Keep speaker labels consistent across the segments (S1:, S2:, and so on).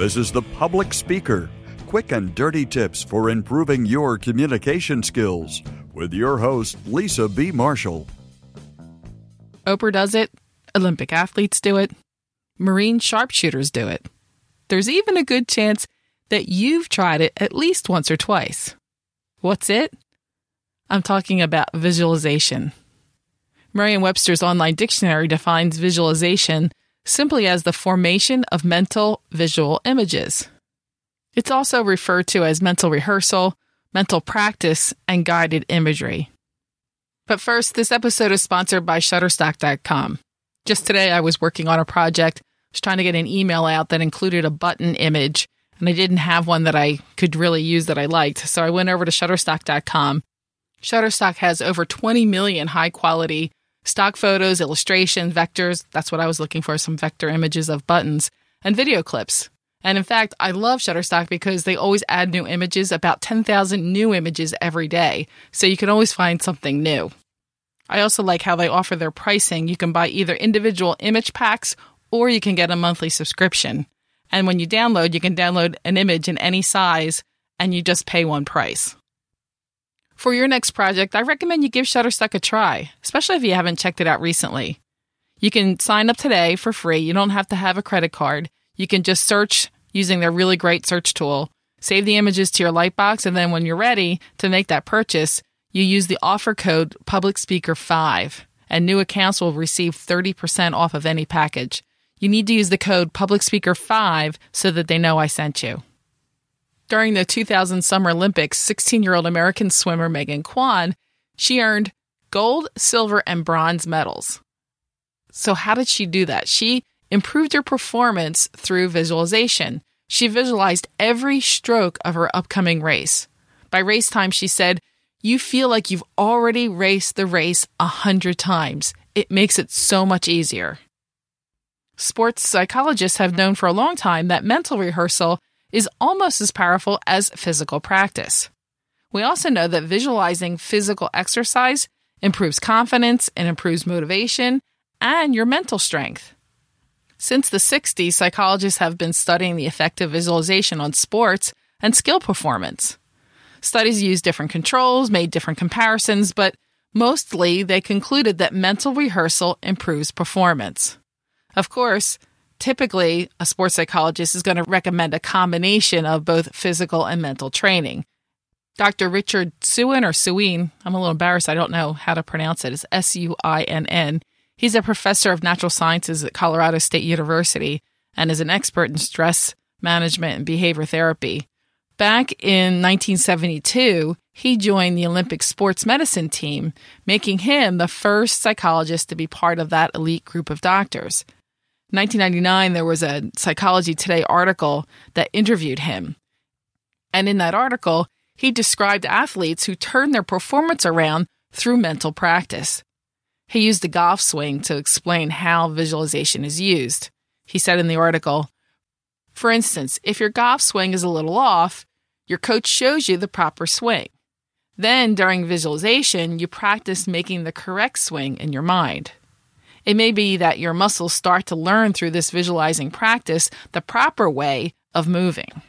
S1: This is The Public Speaker quick and dirty tips for improving your communication skills with your host, Lisa B. Marshall.
S2: Oprah does it, Olympic athletes do it, Marine sharpshooters do it. There's even a good chance that you've tried it at least once or twice. What's it? I'm talking about visualization. Merriam Webster's online dictionary defines visualization simply as the formation of mental visual images. It's also referred to as mental rehearsal, mental practice, and guided imagery. But first, this episode is sponsored by Shutterstock.com. Just today, I was working on a project. I was trying to get an email out that included a button image, and I didn't have one that I could really use that I liked. So I went over to Shutterstock.com. Shutterstock has over 20 million high quality stock photos, illustration, vectors. That's what I was looking for some vector images of buttons and video clips. And in fact, I love Shutterstock because they always add new images, about 10,000 new images every day. So you can always find something new. I also like how they offer their pricing. You can buy either individual image packs or you can get a monthly subscription. And when you download, you can download an image in any size and you just pay one price. For your next project, I recommend you give Shutterstock a try, especially if you haven't checked it out recently. You can sign up today for free. You don't have to have a credit card. You can just search using their really great search tool, save the images to your Lightbox, and then when you're ready to make that purchase, you use the offer code Public Speaker 5 and new accounts will receive 30% off of any package. You need to use the code Public Speaker 5 so that they know I sent you. During the 2000 Summer Olympics, 16 year old American swimmer Megan Quann, she earned gold, silver, and bronze medals. So, how did she do that? She improved her performance through visualization. She visualized every stroke of her upcoming race. By race time, she said, You feel like you've already raced the race a hundred times. It makes it so much easier. Sports psychologists have known for a long time that mental rehearsal is almost as powerful as physical practice. We also know that visualizing physical exercise improves confidence and improves motivation and your mental strength. Since the 60s, psychologists have been studying the effect of visualization on sports and skill performance. Studies used different controls, made different comparisons, but mostly they concluded that mental rehearsal improves performance. Of course, typically a sports psychologist is going to recommend a combination of both physical and mental training. Dr. Richard Suinn or Suinn, I'm a little embarrassed, I don't know how to pronounce it. It's S U I N N. He's a professor of natural sciences at Colorado State University and is an expert in stress management and behavior therapy. Back in 1972, he joined the Olympic sports medicine team, making him the first psychologist to be part of that elite group of doctors. 1999, there was a Psychology Today article that interviewed him. And in that article, he described athletes who turned their performance around through mental practice. He used the golf swing to explain how visualization is used. He said in the article, for instance, if your golf swing is a little off, your coach shows you the proper swing. Then, during visualization, you practice making the correct swing in your mind. It may be that your muscles start to learn through this visualizing practice the proper way of moving.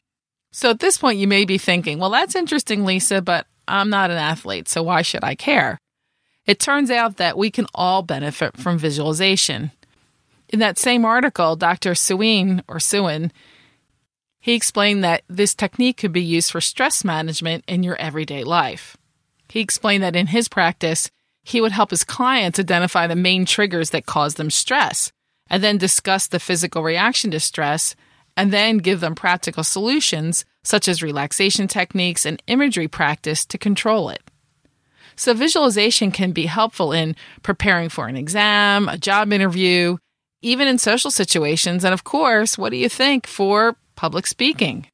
S2: So at this point, you may be thinking, well, that's interesting, Lisa, but I'm not an athlete, so why should I care? It turns out that we can all benefit from visualization. In that same article, Dr. Suinn or Suinn, he explained that this technique could be used for stress management in your everyday life. He explained that in his practice, he would help his clients identify the main triggers that cause them stress and then discuss the physical reaction to stress and then give them practical solutions such as relaxation techniques and imagery practice to control it. So, visualization can be helpful in preparing for an exam, a job interview, even in social situations, and of course, what do you think for public speaking?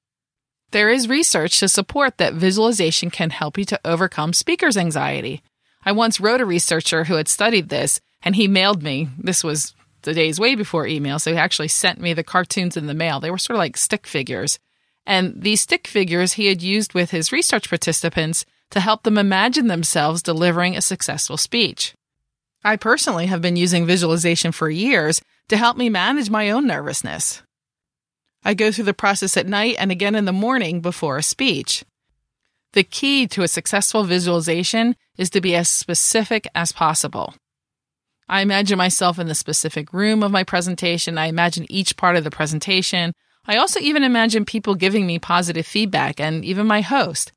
S2: There is research to support that visualization can help you to overcome speaker's anxiety. I once wrote a researcher who had studied this, and he mailed me. This was the days way before email, so he actually sent me the cartoons in the mail. They were sort of like stick figures. And these stick figures he had used with his research participants to help them imagine themselves delivering a successful speech. I personally have been using visualization for years to help me manage my own nervousness. I go through the process at night and again in the morning before a speech. The key to a successful visualization is to be as specific as possible. I imagine myself in the specific room of my presentation. I imagine each part of the presentation. I also even imagine people giving me positive feedback and even my host.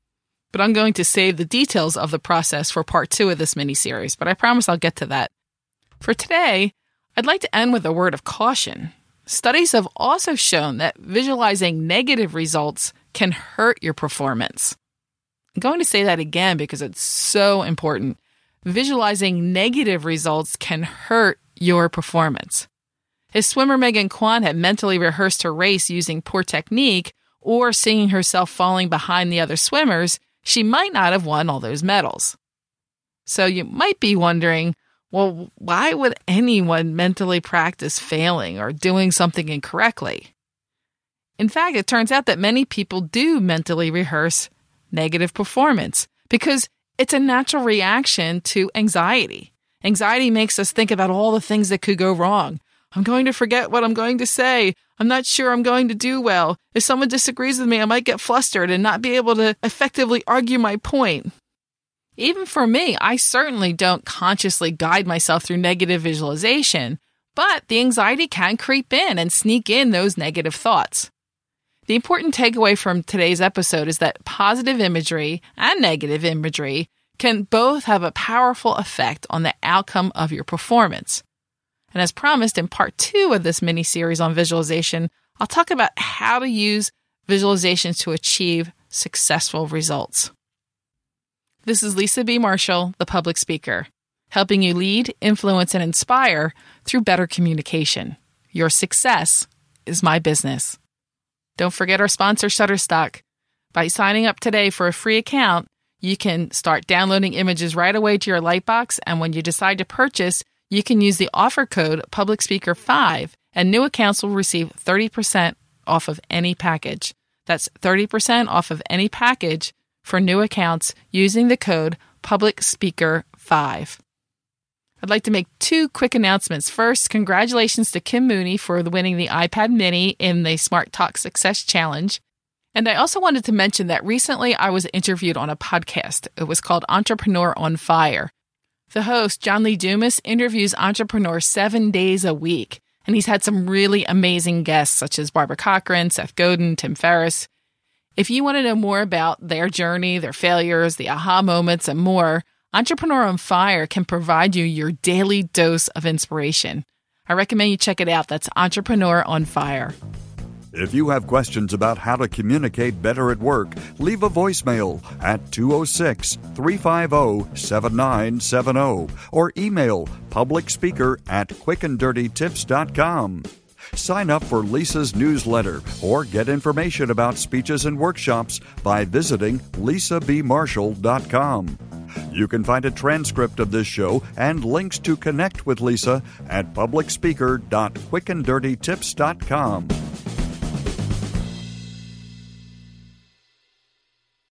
S2: But I'm going to save the details of the process for part two of this mini series, but I promise I'll get to that. For today, I'd like to end with a word of caution. Studies have also shown that visualizing negative results can hurt your performance. I'm going to say that again because it's so important. Visualizing negative results can hurt your performance. If swimmer Megan Quann had mentally rehearsed her race using poor technique or seeing herself falling behind the other swimmers, she might not have won all those medals. So you might be wondering, well, why would anyone mentally practice failing or doing something incorrectly? In fact, it turns out that many people do mentally rehearse negative performance because it's a natural reaction to anxiety. Anxiety makes us think about all the things that could go wrong. I'm going to forget what I'm going to say. I'm not sure I'm going to do well. If someone disagrees with me, I might get flustered and not be able to effectively argue my point. Even for me, I certainly don't consciously guide myself through negative visualization, but the anxiety can creep in and sneak in those negative thoughts. The important takeaway from today's episode is that positive imagery and negative imagery can both have a powerful effect on the outcome of your performance. And as promised in part two of this mini series on visualization, I'll talk about how to use visualizations to achieve successful results. This is Lisa B. Marshall, the public speaker, helping you lead, influence, and inspire through better communication. Your success is my business. Don't forget our sponsor, Shutterstock. By signing up today for a free account, you can start downloading images right away to your Lightbox, and when you decide to purchase, you can use the offer code PublicSpeaker5, and new accounts will receive 30% off of any package. That's 30% off of any package for new accounts using the code PublicSpeaker5. I'd like to make two quick announcements. First, congratulations to Kim Mooney for winning the iPad mini in the Smart Talk Success Challenge. And I also wanted to mention that recently I was interviewed on a podcast. It was called Entrepreneur on Fire. The host, John Lee Dumas, interviews entrepreneurs seven days a week. And he's had some really amazing guests, such as Barbara Corcoran, Seth Godin, Tim Ferriss. If you want to know more about their journey, their failures, the aha moments, and more, Entrepreneur on Fire can provide you your daily dose of inspiration. I recommend you check it out. That's Entrepreneur on Fire.
S1: If you have questions about how to communicate better at work, leave a voicemail at 206 350 7970 or email publicspeaker at quickanddirtytips.com. Sign up for Lisa's newsletter or get information about speeches and workshops by visiting lisabmarshall.com. You can find a transcript of this show and links to connect with Lisa at publicspeaker.quickanddirtytips.com.